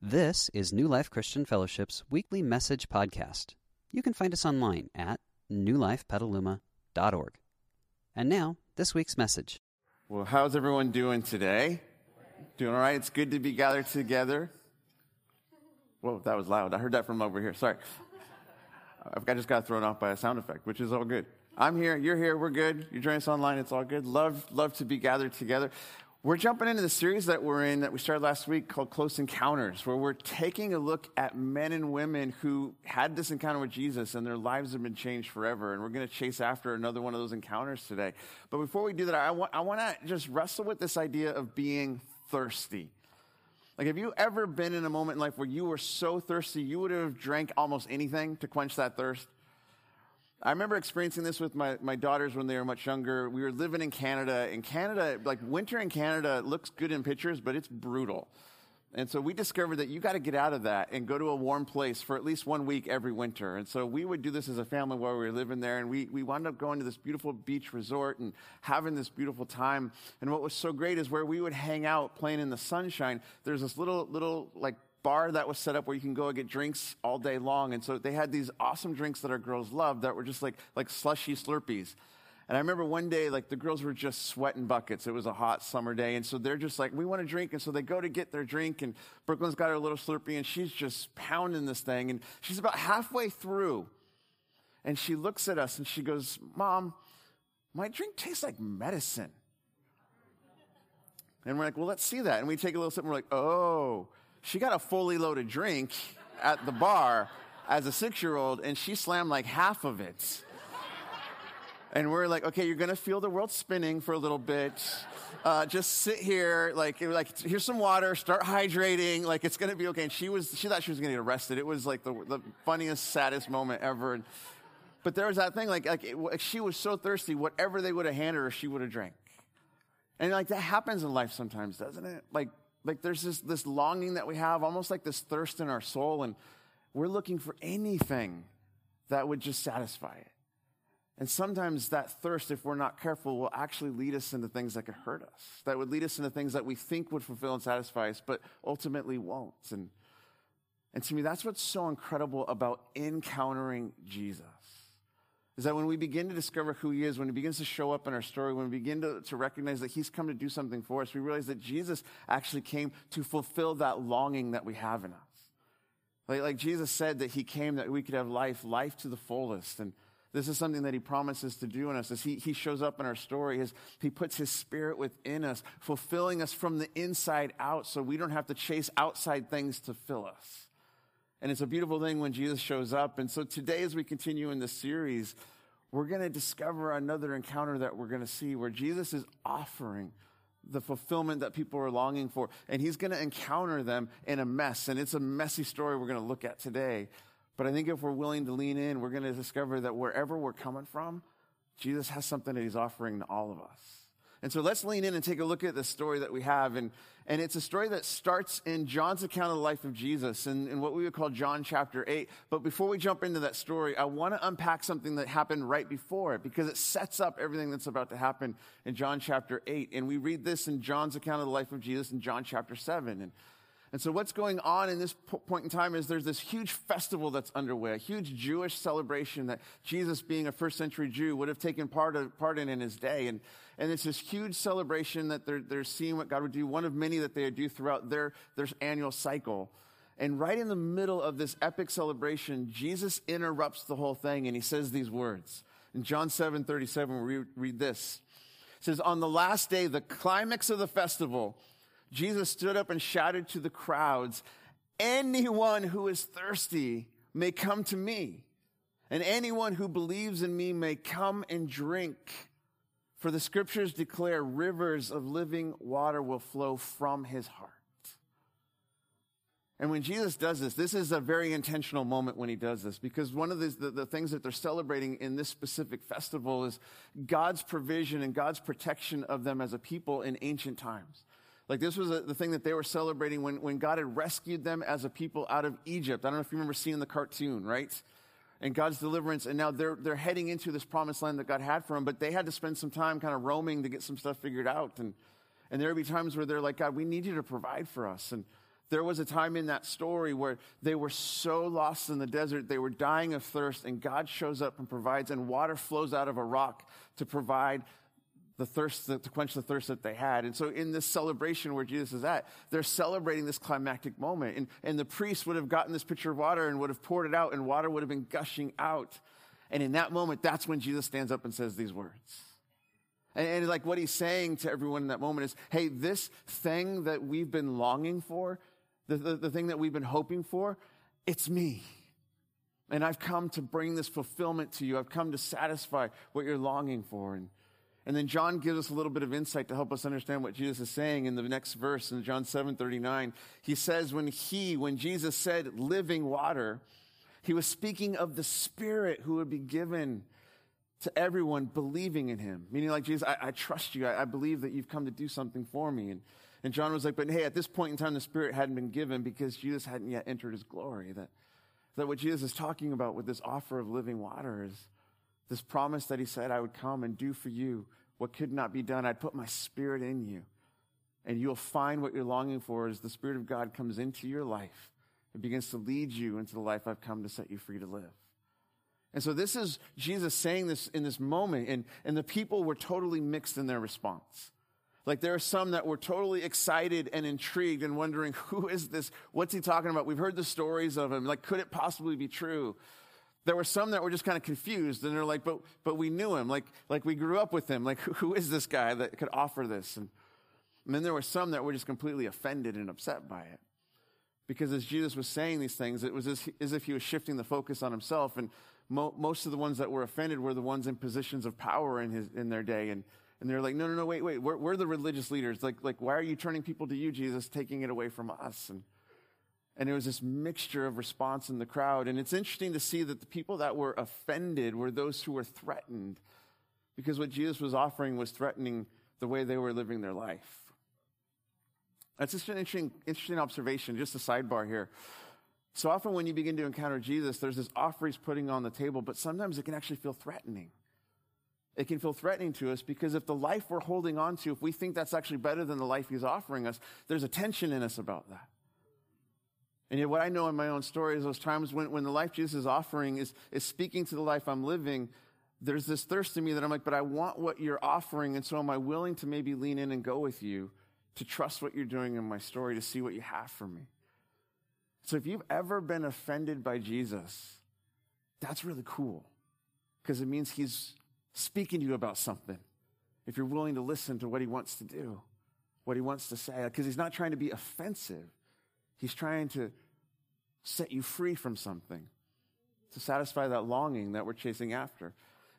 This is New Life Christian Fellowship's weekly message podcast. You can find us online at newlifepetaluma.org. And now, this week's message. Well, how's everyone doing today? Doing all right? It's good to be gathered together. Whoa, that was loud. I heard that from over here. Sorry. I just got thrown off by a sound effect, which is all good. I'm here, you're here, we're good. You're joining us online, it's all good. Love, love to be gathered together. We're jumping into the series that we're in that we started last week called Close Encounters, where we're taking a look at men and women who had this encounter with Jesus and their lives have been changed forever. And we're going to chase after another one of those encounters today. But before we do that, I want, I want to just wrestle with this idea of being thirsty. Like, have you ever been in a moment in life where you were so thirsty you would have drank almost anything to quench that thirst? I remember experiencing this with my, my daughters when they were much younger. We were living in Canada. In Canada, like winter in Canada looks good in pictures, but it's brutal. And so we discovered that you got to get out of that and go to a warm place for at least one week every winter. And so we would do this as a family while we were living there. And we, we wound up going to this beautiful beach resort and having this beautiful time. And what was so great is where we would hang out playing in the sunshine. There's this little, little like bar that was set up where you can go and get drinks all day long. And so they had these awesome drinks that our girls loved that were just like, like slushy slurpees. And I remember one day, like the girls were just sweating buckets. It was a hot summer day. And so they're just like, we want a drink. And so they go to get their drink and Brooklyn's got her little slurpee and she's just pounding this thing. And she's about halfway through and she looks at us and she goes, mom, my drink tastes like medicine. And we're like, well, let's see that. And we take a little sip and we're like, oh, she got a fully loaded drink at the bar as a six year old, and she slammed like half of it. And we're like, okay, you're gonna feel the world spinning for a little bit. Uh, just sit here, like, like, here's some water, start hydrating, like, it's gonna be okay. And she was, she thought she was gonna get arrested. It was like the, the funniest, saddest moment ever. But there was that thing, like, like, it, she was so thirsty, whatever they would have handed her, she would have drank. And like, that happens in life sometimes, doesn't it? Like, like there's this, this longing that we have, almost like this thirst in our soul, and we're looking for anything that would just satisfy it. And sometimes that thirst, if we're not careful, will actually lead us into things that could hurt us, that would lead us into things that we think would fulfill and satisfy us, but ultimately won't. And, and to me, that's what's so incredible about encountering Jesus is that when we begin to discover who he is, when he begins to show up in our story, when we begin to, to recognize that he's come to do something for us, we realize that Jesus actually came to fulfill that longing that we have in us. Like, like Jesus said that he came that we could have life, life to the fullest. And this is something that he promises to do in us as he, he shows up in our story. His, he puts his spirit within us, fulfilling us from the inside out so we don't have to chase outside things to fill us. And it's a beautiful thing when Jesus shows up. And so today, as we continue in this series, we're going to discover another encounter that we're going to see where Jesus is offering the fulfillment that people are longing for. And he's going to encounter them in a mess. And it's a messy story we're going to look at today. But I think if we're willing to lean in, we're going to discover that wherever we're coming from, Jesus has something that he's offering to all of us. And so let's lean in and take a look at the story that we have. And, and it's a story that starts in John's account of the life of Jesus in, in what we would call John chapter 8. But before we jump into that story, I want to unpack something that happened right before it because it sets up everything that's about to happen in John chapter 8. And we read this in John's account of the life of Jesus in John chapter 7. And and so what's going on in this point in time is there's this huge festival that's underway, a huge Jewish celebration that Jesus, being a first century Jew, would have taken part, of, part in in his day. And, and it's this huge celebration that they're, they're seeing what God would do, one of many that they would do throughout their, their annual cycle. And right in the middle of this epic celebration, Jesus interrupts the whole thing and he says these words. In John 7, 37, we read this. It says, on the last day, the climax of the festival, Jesus stood up and shouted to the crowds, anyone who is thirsty may come to me, and anyone who believes in me may come and drink. For the scriptures declare rivers of living water will flow from his heart. And when Jesus does this, this is a very intentional moment when he does this, because one of the, the, the, things that they're celebrating in this specific festival is God's provision and God's protection of them as a people in ancient times. Like this was a, the thing that they were celebrating when, when God had rescued them as a people out of Egypt. I don't know if you remember seeing the cartoon, right? And God's deliverance, and now they're, they're heading into this promised land that God had for them, but they had to spend some time kind of roaming to get some stuff figured out. And, and there would be times where they're like, God, we need you to provide for us. And There was a time in that story where they were so lost in the desert, they were dying of thirst, and God shows up and provides, and water flows out of a rock to provide the thirst, to quench the thirst that they had. And so in this celebration where Jesus is at, they're celebrating this climactic moment. And, and the priest would have gotten this pitcher of water and would have poured it out, and water would have been gushing out. And in that moment, that's when Jesus stands up and says these words. And, and like what he's saying to everyone in that moment is, hey, this thing that we've been longing for, the, the, the thing that we've been hoping for, it's me. And I've come to bring this fulfillment to you. I've come to satisfy what you're longing for. And, and then John gives us a little bit of insight to help us understand what Jesus is saying in the next verse in John 7 39. He says, when he, when Jesus said living water, he was speaking of the Spirit who would be given to everyone believing in him. Meaning, like, Jesus, I, I trust you. I, I, believe that you've come to do something for me. And, and John was like, but hey, at this point in time, the Spirit hadn't been given because Jesus hadn't yet entered his glory. That, that what Jesus is talking about with this offer of living water is this promise that he said, I would come and do for you what could not be done. I'd put my Spirit in you. And you'll find what you're longing for as the Spirit of God comes into your life and begins to lead you into the life I've come to set you free to live. And so this is Jesus saying this in this moment, and, and the people were totally mixed in their response. Like there are some that were totally excited and intrigued and wondering, who is this? What's he talking about? We've heard the stories of him. Like, could it possibly be true? There were some that were just kind of confused and they're like, but, but we knew him. Like, like we grew up with him. Like, who, who is this guy that could offer this? And, and then there were some that were just completely offended and upset by it. Because as Jesus was saying these things, it was as, as if he was shifting the focus on himself. And mo- most of the ones that were offended were the ones in positions of power in, his, in their day. And, and they're like, no, no, no, wait, wait, we're, we're the religious leaders. Like, like, why are you turning people to you, Jesus, taking it away from us? And, and there was this mixture of response in the crowd. And it's interesting to see that the people that were offended were those who were threatened because what Jesus was offering was threatening the way they were living their life. That's just an interesting, interesting observation, just a sidebar here. So often when you begin to encounter Jesus, there's this offer he's putting on the table, but sometimes it can actually feel threatening. It can feel threatening to us because if the life we're holding on to, if we think that's actually better than the life he's offering us, there's a tension in us about that. And yet what I know in my own story is those times when, when the life Jesus is offering is, is speaking to the life I'm living, there's this thirst in me that I'm like, but I want what you're offering, and so am I willing to maybe lean in and go with you to trust what you're doing in my story, to see what you have for me? So if you've ever been offended by Jesus, that's really cool because it means he's speaking to you about something. If you're willing to listen to what he wants to do, what he wants to say, because he's not trying to be offensive. He's trying to set you free from something to satisfy that longing that we're chasing after.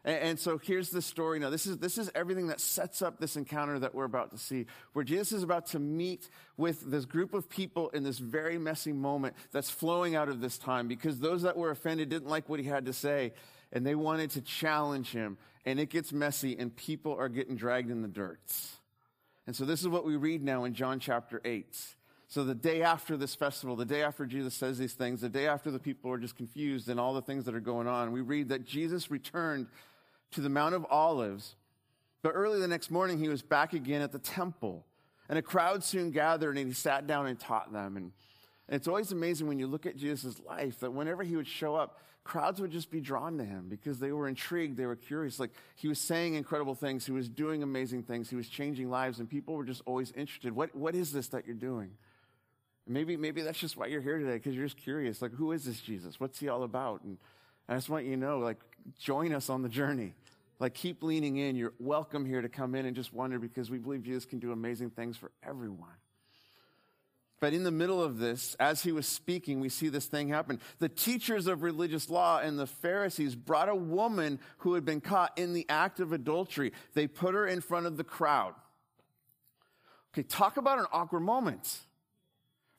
And, and, so here's the story now. This is, this is everything that sets up this encounter that we're about to see, where Jesus is about to meet with this group of people in this very messy moment that's flowing out of this time because those that were offended didn't like what he had to say and they wanted to challenge him. And it gets messy and people are getting dragged in the dirt. And so this is what we read now in John chapter 8. So the day after this festival, the day after Jesus says these things, the day after the people are just confused and all the things that are going on, we read that Jesus returned to the Mount of Olives. But early the next morning, he was back again at the temple. And a crowd soon gathered and he sat down and taught them. And, and it's always amazing when you look at Jesus' life that whenever he would show up, crowds would just be drawn to him because they were intrigued, they were curious. Like he was saying incredible things, he was doing amazing things, he was changing lives, and people were just always interested. What, what is this that you're doing? Maybe, maybe that's just why you're here today, because you're just curious. Like, who is this Jesus? What's he all about? And I just want you to know, like, join us on the journey. Like, keep leaning in. You're welcome here to come in and just wonder because we believe Jesus can do amazing things for everyone. But in the middle of this, as he was speaking, we see this thing happen. The teachers of religious law and the Pharisees brought a woman who had been caught in the act of adultery. They put her in front of the crowd. Okay, talk about an awkward moment.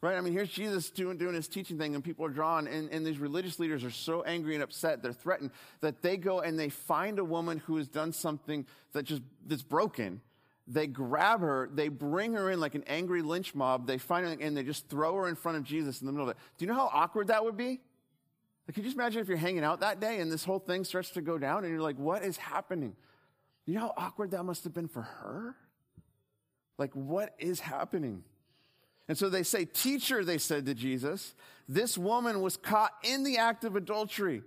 Right? I mean, here's Jesus doing, doing his teaching thing, and people are drawn, and, and these religious leaders are so angry and upset, they're threatened, that they go and they find a woman who has done something that just, that's broken. They grab her, they bring her in like an angry lynch mob, they find her, and they just throw her in front of Jesus in the middle of it. Do you know how awkward that would be? Like, could you just imagine if you're hanging out that day and this whole thing starts to go down, and you're like, what is happening? You know how awkward that must have been for her? Like, what is happening? And so they say, Teacher, they said to Jesus, this woman was caught in the act of adultery.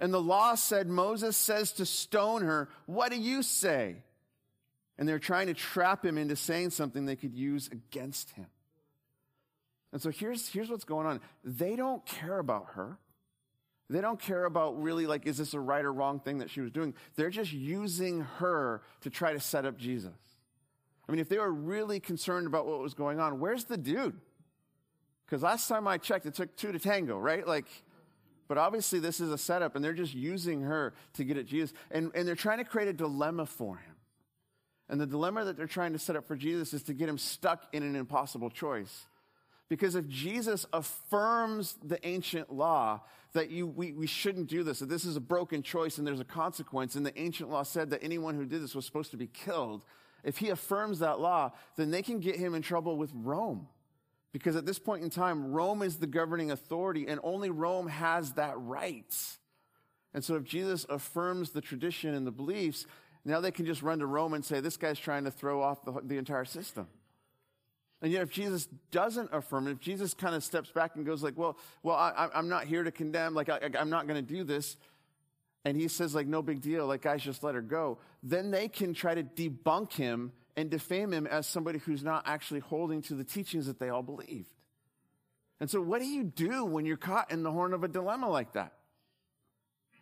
And the law said, Moses says to stone her. What do you say? And they're trying to trap him into saying something they could use against him. And so here's, here's what's going on. They don't care about her. They don't care about really like, is this a right or wrong thing that she was doing? They're just using her to try to set up Jesus. I mean, if they were really concerned about what was going on, where's the dude? Because last time I checked, it took two to tango, right? Like, but obviously this is a setup and they're just using her to get at Jesus. And, and they're trying to create a dilemma for him. And the dilemma that they're trying to set up for Jesus is to get him stuck in an impossible choice. Because if Jesus affirms the ancient law that you, we, we shouldn't do this, that this is a broken choice and there's a consequence, and the ancient law said that anyone who did this was supposed to be killed, if he affirms that law, then they can get him in trouble with Rome. Because at this point in time, Rome is the governing authority and only Rome has that right. And so if Jesus affirms the tradition and the beliefs, now they can just run to Rome and say, this guy's trying to throw off the, the entire system. And yet, if Jesus doesn't affirm if Jesus kind of steps back and goes like, well, well, I, am not here to condemn, like, I, I'm not going to do this. And he says like, no big deal, like, guys, just let her go. Then they can try to debunk him and defame him as somebody who's not actually holding to the teachings that they all believed. And so what do you do when you're caught in the horn of a dilemma like that?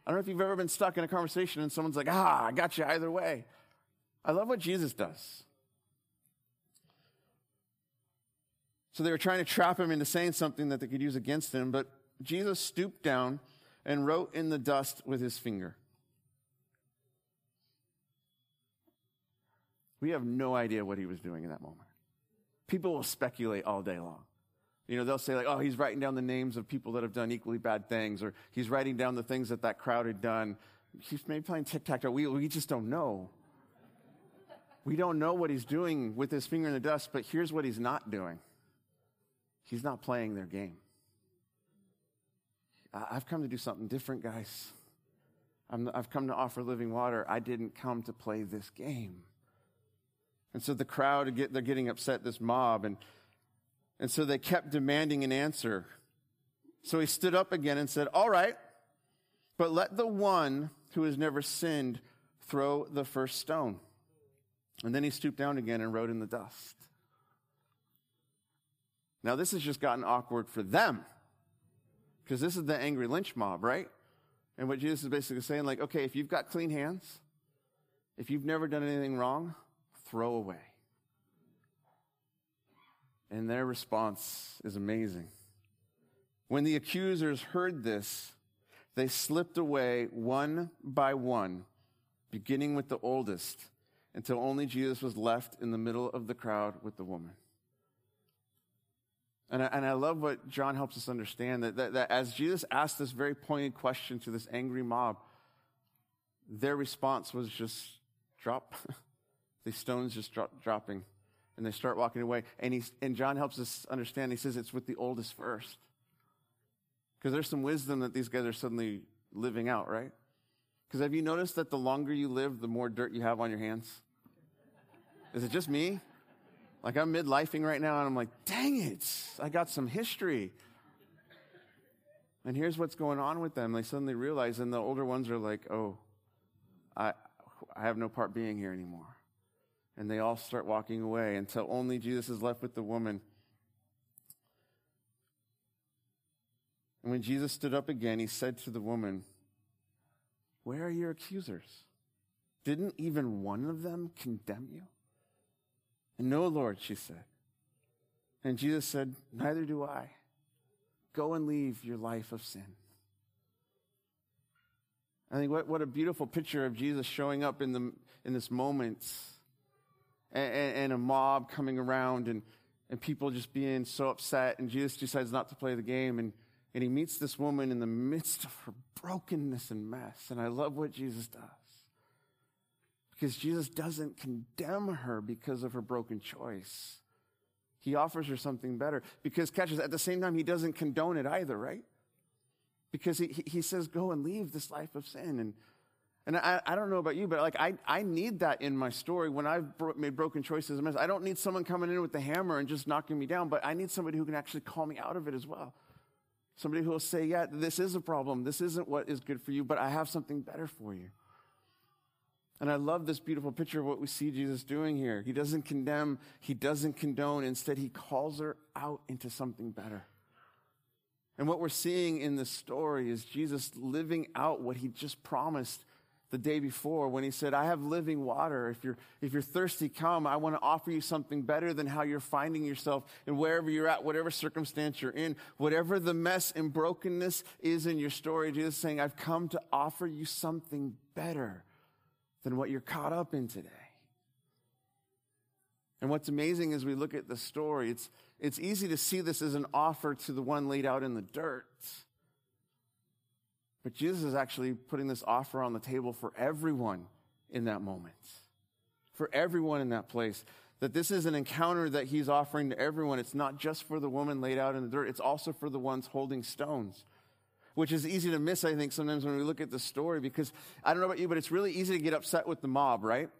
I don't know if you've ever been stuck in a conversation and someone's like, ah, I got you either way. I love what Jesus does. So they were trying to trap him into saying something that they could use against him, but Jesus stooped down and wrote in the dust with his finger. We have no idea what he was doing in that moment. People will speculate all day long. You know, they'll say like, oh, he's writing down the names of people that have done equally bad things, or he's writing down the things that that crowd had done. He's maybe playing tic-tac-toe. We, we just don't know. We don't know what he's doing with his finger in the dust, but here's what he's not doing. He's not playing their game. I've come to do something different, guys. i have come to offer living water. I didn't come to play this game. And so the crowd, they're getting upset, this mob, and, and so they kept demanding an answer. So he stood up again and said, All right, but let the one who has never sinned throw the first stone. And then he stooped down again and wrote in the dust. Now, this has just gotten awkward for them because this is the angry lynch mob, right? And what Jesus is basically saying, like, okay, if you've got clean hands, if you've never done anything wrong, throw away. And their response is amazing. When the accusers heard this, they slipped away one by one, beginning with the oldest, until only Jesus was left in the middle of the crowd with the woman. And I, and I love what John helps us understand that, that, that as Jesus asked this very pointed question to this angry mob, their response was just drop. These stones just drop, dropping. And they start walking away. And, he's, and John helps us understand. He says it's with the oldest first. Because there's some wisdom that these guys are suddenly living out, right? Because have you noticed that the longer you live, the more dirt you have on your hands? Is it just me? Like I'm midlifing right now and I'm like, dang it, I got some history. And here's what's going on with them. They suddenly realize, and the older ones are like, oh, I, I have no part being here anymore. And they all start walking away until only Jesus is left with the woman. And when Jesus stood up again, he said to the woman, Where are your accusers? Didn't even one of them condemn you? No, Lord, she said. And Jesus said, Neither do I. Go and leave your life of sin. I think what, what a beautiful picture of Jesus showing up in, the, in this moment and, and, a mob coming around and, and people just being so upset. And Jesus decides not to play the game. And, and he meets this woman in the midst of her brokenness and mess. And I love what Jesus does because Jesus doesn't condemn her because of her broken choice. He offers her something better. Because, catch this, at the same time, he doesn't condone it either, right? Because he, he says, go and leave this life of sin. And And I, I don't know about you, but like I, I need that in my story when I've bro- made broken choices. I don't need someone coming in with the hammer and just knocking me down, but I need somebody who can actually call me out of it as well. Somebody who will say, yeah, this is a problem. This isn't what is good for you, but I have something better for you. And I love this beautiful picture of what we see Jesus doing here. He doesn't condemn, he doesn't condone. Instead, he calls her out into something better. And what we're seeing in this story is Jesus living out what he just promised the day before when he said, I have living water. If you're, if you're thirsty, come. I want to offer you something better than how you're finding yourself and wherever you're at, whatever circumstance you're in, whatever the mess and brokenness is in your story. Jesus is saying, I've come to offer you something better than what you're caught up in today. And what's amazing as we look at the story, it's, it's easy to see this as an offer to the one laid out in the dirt. But Jesus is actually putting this offer on the table for everyone in that moment, for everyone in that place. That this is an encounter that he's offering to everyone. It's not just for the woman laid out in the dirt, it's also for the ones holding stones. Which is easy to miss, I think, sometimes when we look at the story, because I don't know about you, but it's really easy to get upset with the mob, right?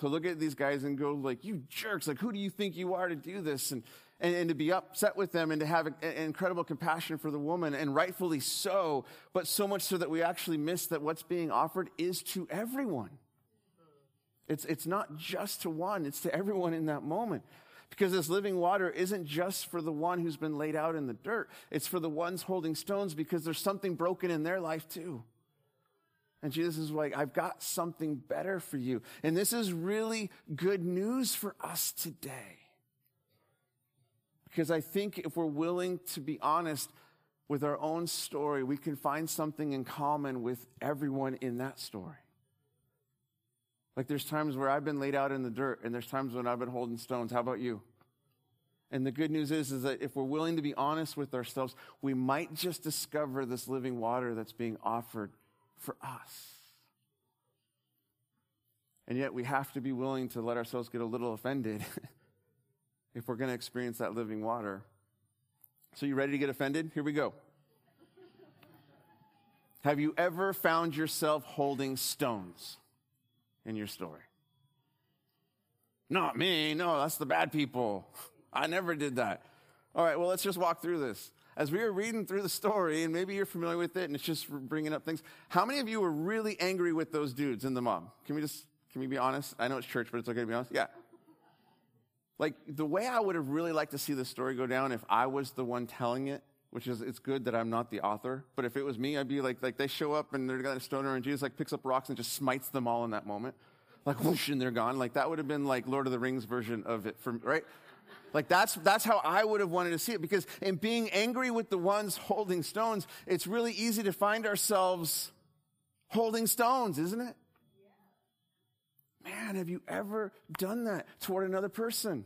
To look at these guys and go, like, you jerks, like, who do you think you are to do this? And and, and to be upset with them and to have an incredible compassion for the woman, and rightfully so, but so much so that we actually miss that what's being offered is to everyone. It's, it's not just to one, it's to everyone in that moment. Because this living water isn't just for the one who's been laid out in the dirt, it's for the ones holding stones because there's something broken in their life too. And Jesus is like, I've got something better for you. And this is really good news for us today. Because I think if we're willing to be honest with our own story, we can find something in common with everyone in that story. Like there's times where I've been laid out in the dirt and there's times when I've been holding stones. How about you? And the good news is, is that if we're willing to be honest with ourselves, we might just discover this living water that's being offered for us. And yet we have to be willing to let ourselves get a little offended if we're going to experience that living water. So, you ready to get offended? Here we go. Have you ever found yourself holding stones in your story? Not me. No, that's the bad people. I never did that. All right, well, let's just walk through this. As we were reading through the story, and maybe you're familiar with it, and it's just bringing up things. How many of you were really angry with those dudes in the mob? Can we just, can we be honest? I know it's church, but it's okay to be honest. Yeah. Like the way I would have really liked to see the story go down if I was the one telling it, which is it's good that I'm not the author, but if it was me, I'd be like like they show up and they're got a stoner and Jesus like picks up rocks and just smites them all in that moment. Like whoosh and they're gone. Like that would have been like Lord of the Rings version of it for right? Like that's that's how I would have wanted to see it because in being angry with the ones holding stones, it's really easy to find ourselves holding stones, isn't it? Man, have you ever done that toward another person?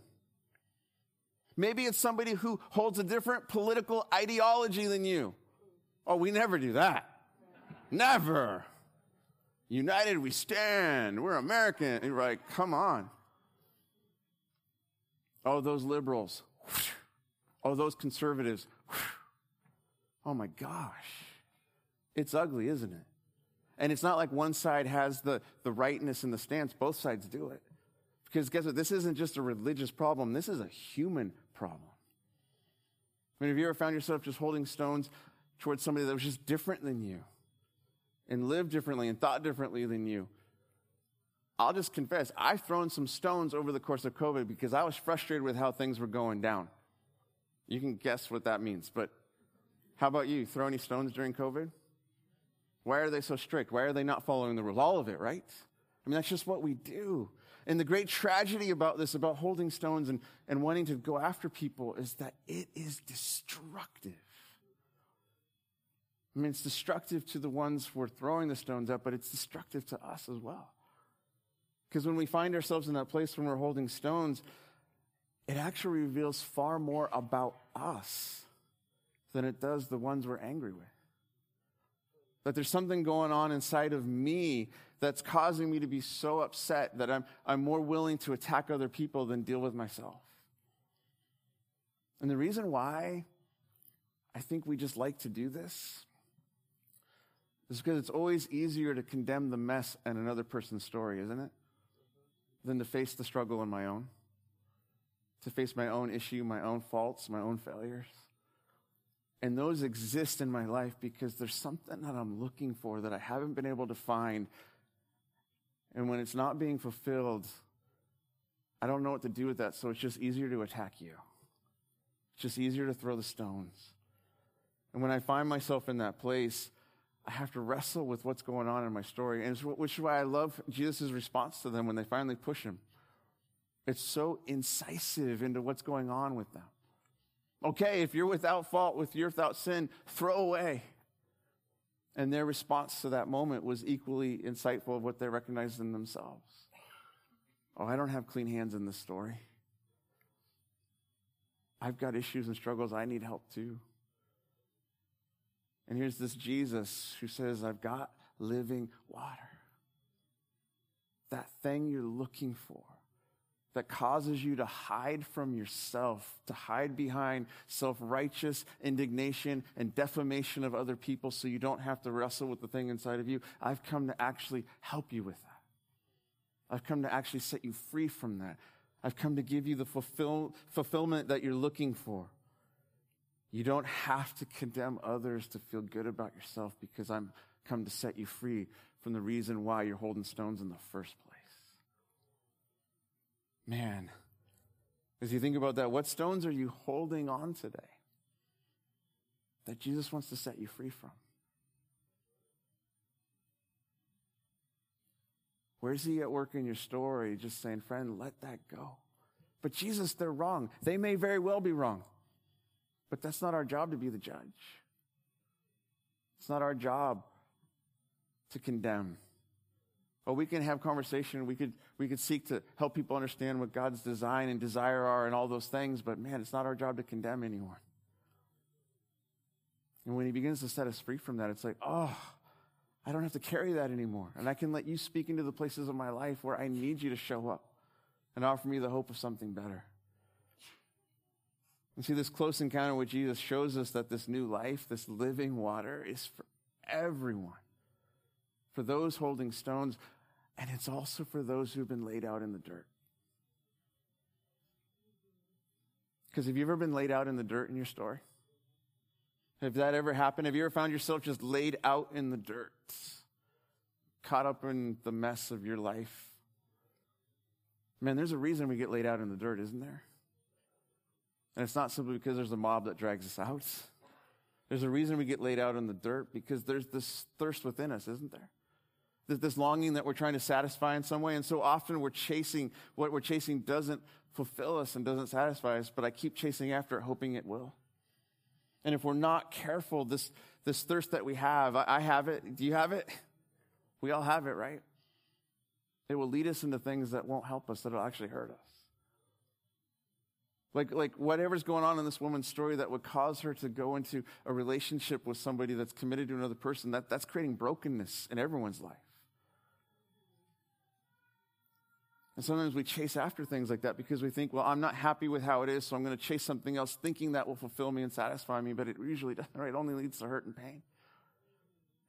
Maybe it's somebody who holds a different political ideology than you. Oh, we never do that. Never. United we stand. We're American. And you're like, come on. Oh, those liberals. Oh, those conservatives. Oh my gosh. It's ugly, isn't it? And it's not like one side has the, the rightness in the stance. Both sides do it. Because guess what? This isn't just a religious problem. This is a human problem. I mean, have you ever found yourself just holding stones towards somebody that was just different than you and lived differently and thought differently than you? I'll just confess, I've thrown some stones over the course of COVID because I was frustrated with how things were going down. You can guess what that means, but how about you? Throw any stones during COVID? Why are they so strict? Why are they not following the rules? All of it, right? I mean, that's just what we do. And the great tragedy about this, about holding stones and, and wanting to go after people, is that it is destructive. I mean, it's destructive to the ones who are throwing the stones at, but it's destructive to us as well. Because when we find ourselves in that place when we're holding stones, it actually reveals far more about us than it does the ones we're angry with. That there's something going on inside of me that's causing me to be so upset that I'm, I'm more willing to attack other people than deal with myself. And the reason why I think we just like to do this is because it's always easier to condemn the mess in another person's story, isn't it? Than to face the struggle in my own, to face my own issue, my own faults, my own failures. And those exist in my life because there's something that I'm looking for that I haven't been able to find. And when it's not being fulfilled, I don't know what to do with that. So it's just easier to attack you. It's just easier to throw the stones. And when I find myself in that place, I have to wrestle with what's going on in my story. And which is why I love Jesus' response to them when they finally push him. It's so incisive into what's going on with them. Okay, if you're without fault, if you're without sin, throw away. And their response to that moment was equally insightful of what they recognized in themselves. Oh, I don't have clean hands in this story. I've got issues and struggles. I need help too. And here's this Jesus who says, I've got living water. That thing you're looking for that causes you to hide from yourself, to hide behind self righteous indignation and defamation of other people so you don't have to wrestle with the thing inside of you. I've come to actually help you with that. I've come to actually set you free from that. I've come to give you the fulfill, fulfillment that you're looking for. You don't have to condemn others to feel good about yourself because I'm come to set you free from the reason why you're holding stones in the first place. Man, as you think about that, what stones are you holding on today that Jesus wants to set you free from? Where's he at work in your story? Just saying, friend, let that go. But Jesus, they're wrong. They may very well be wrong. But that's not our job to be the judge. It's not our job to condemn. But we can have conversation. We could, we could seek to help people understand what God's design and desire are and all those things. But man, it's not our job to condemn anyone. And when he begins to set us free from that, it's like, oh, I don't have to carry that anymore. And I can let you speak into the places of my life where I need you to show up and offer me the hope of something better. And see, this close encounter with Jesus shows us that this new life, this living water, is for everyone. For those holding stones, and it's also for those who've been laid out in the dirt. Because have you ever been laid out in the dirt in your story? Have that ever happened? Have you ever found yourself just laid out in the dirt, caught up in the mess of your life? Man, there's a reason we get laid out in the dirt, isn't there? And it's not simply because there's a mob that drags us out. There's a reason we get laid out in the dirt because there's this thirst within us, isn't there? This longing that we're trying to satisfy in some way. And so often we're chasing, what we're chasing doesn't fulfill us and doesn't satisfy us, but I keep chasing after it, hoping it will. And if we're not careful, this, this thirst that we have, I, I have it. Do you have it? We all have it, right? It will lead us into things that won't help us, that'll actually hurt us. Like, like whatever's going on in this woman's story that would cause her to go into a relationship with somebody that's committed to another person, that, that's creating brokenness in everyone's life. And sometimes we chase after things like that because we think, well, I'm not happy with how it is, so I'm going to chase something else thinking that will fulfill me and satisfy me, but it usually doesn't, right? It only leads to hurt and pain.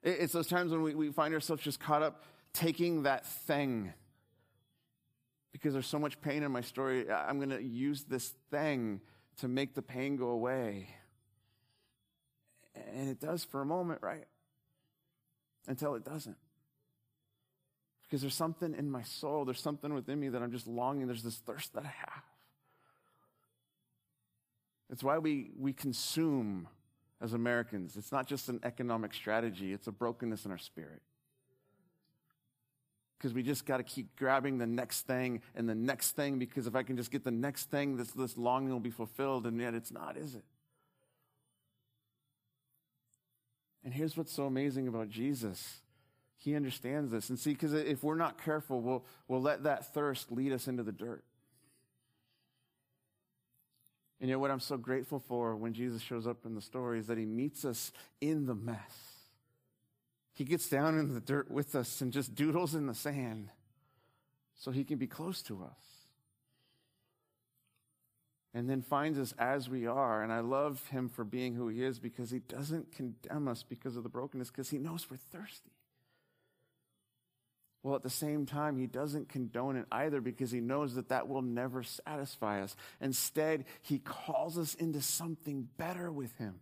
It's those times when we, we find ourselves just caught up taking that thing because there's so much pain in my story. I'm going to use this thing to make the pain go away. And it does for a moment, right? Until it doesn't. Because there's something in my soul, there's something within me that I'm just longing, there's this thirst that I have. It's why we, we consume as Americans. It's not just an economic strategy, it's a brokenness in our spirit. Because we just got to keep grabbing the next thing and the next thing, because if I can just get the next thing, this, this longing will be fulfilled, and yet it's not, is it? And here's what's so amazing about Jesus he understands this. And see, because if we're not careful, we'll, we'll let that thirst lead us into the dirt. And yet, what I'm so grateful for when Jesus shows up in the story is that he meets us in the mess. He gets down in the dirt with us and just doodles in the sand so he can be close to us. and then finds us as we are. And I love him for being who he is because he doesn't condemn us because of the brokenness, because he knows we're thirsty. Well, at the same time, he doesn't condone it either because he knows that that will never satisfy us. Instead, he calls us into something better with him.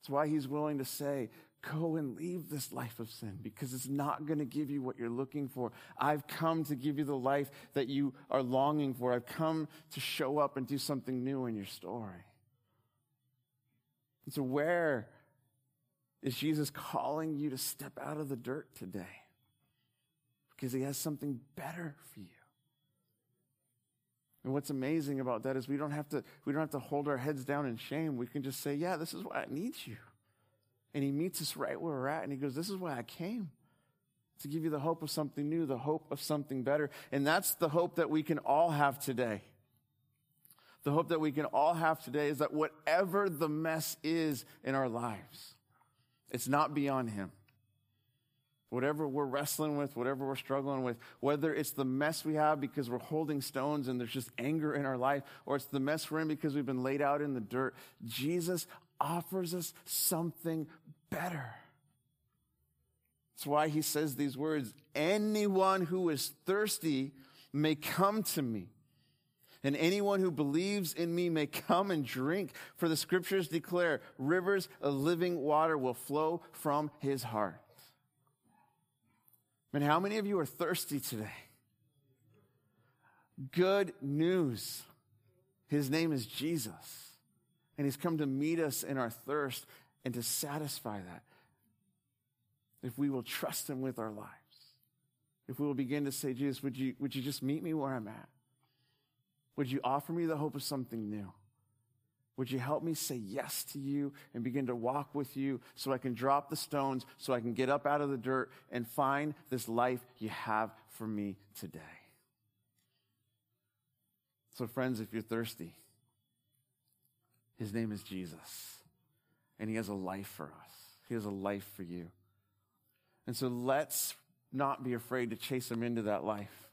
That's why he's willing to say, Go and leave this life of sin because it's not going to give you what you're looking for. I've come to give you the life that you are longing for. I've come to show up and do something new in your story. And so, where is Jesus calling you to step out of the dirt today? Because he has something better for you. And what's amazing about that is we don't have to, we don't have to hold our heads down in shame. We can just say, yeah, this is why I need you. And he meets us right where we're at. And he goes, This is why I came to give you the hope of something new, the hope of something better. And that's the hope that we can all have today. The hope that we can all have today is that whatever the mess is in our lives, it's not beyond him. Whatever we're wrestling with, whatever we're struggling with, whether it's the mess we have because we're holding stones and there's just anger in our life, or it's the mess we're in because we've been laid out in the dirt, Jesus offers us something better. That's why he says these words Anyone who is thirsty may come to me. And anyone who believes in me may come and drink, for the scriptures declare rivers of living water will flow from his heart. And how many of you are thirsty today? Good news. His name is Jesus. And he's come to meet us in our thirst and to satisfy that. If we will trust him with our lives. If we will begin to say, Jesus, would you, would you just meet me where I'm at? Would you offer me the hope of something new? Would you help me say yes to you and begin to walk with you so I can drop the stones, so I can get up out of the dirt and find this life you have for me today? So, friends, if you're thirsty, his name is Jesus, and he has a life for us. He has a life for you. And so let's not be afraid to chase him into that life.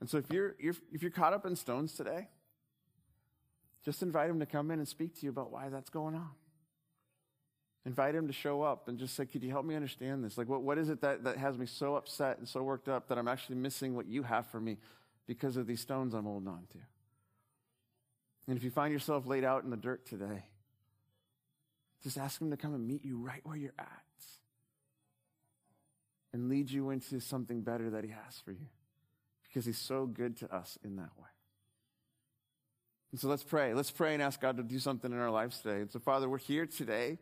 And so if you're, if you're caught up in stones today, just invite him to come in and speak to you about why that's going on. Invite him to show up and just say, Could you help me understand this? Like, what, what is it that, that has me so upset and so worked up that I'm actually missing what you have for me because of these stones I'm holding on to? And if you find yourself laid out in the dirt today, just ask him to come and meet you right where you're at and lead you into something better that he has for you because he's so good to us in that way. And so let's pray. Let's pray and ask God to do something in our lives today. And so, Father, we're here today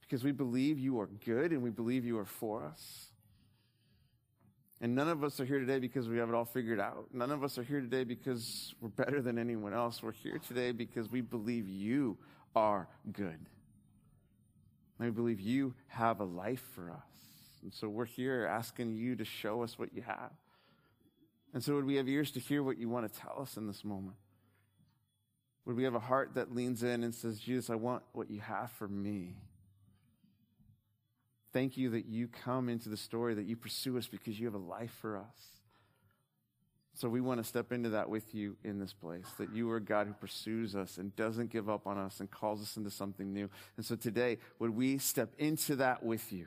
because we believe you are good and we believe you are for us. And none of us are here today because we have it all figured out. None of us are here today because we're better than anyone else. We're here today because we believe you are good. And we believe you have a life for us. And so we're here asking you to show us what you have. And so would we have ears to hear what you want to tell us in this moment? Would we have a heart that leans in and says, Jesus, I want what you have for me? Thank you that you come into the story, that you pursue us because you have a life for us. So we want to step into that with you in this place, that you are God who pursues us and doesn't give up on us and calls us into something new. And so today, would we step into that with you?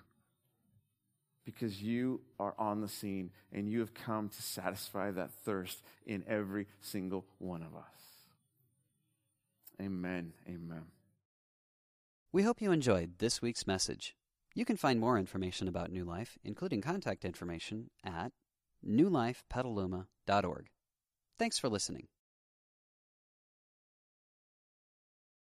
Because you are on the scene and you have come to satisfy that thirst in every single one of us. Amen. Amen. We hope you enjoyed this week's message. You can find more information about New Life, including contact information, at newlifepetaluma.org. Thanks for listening.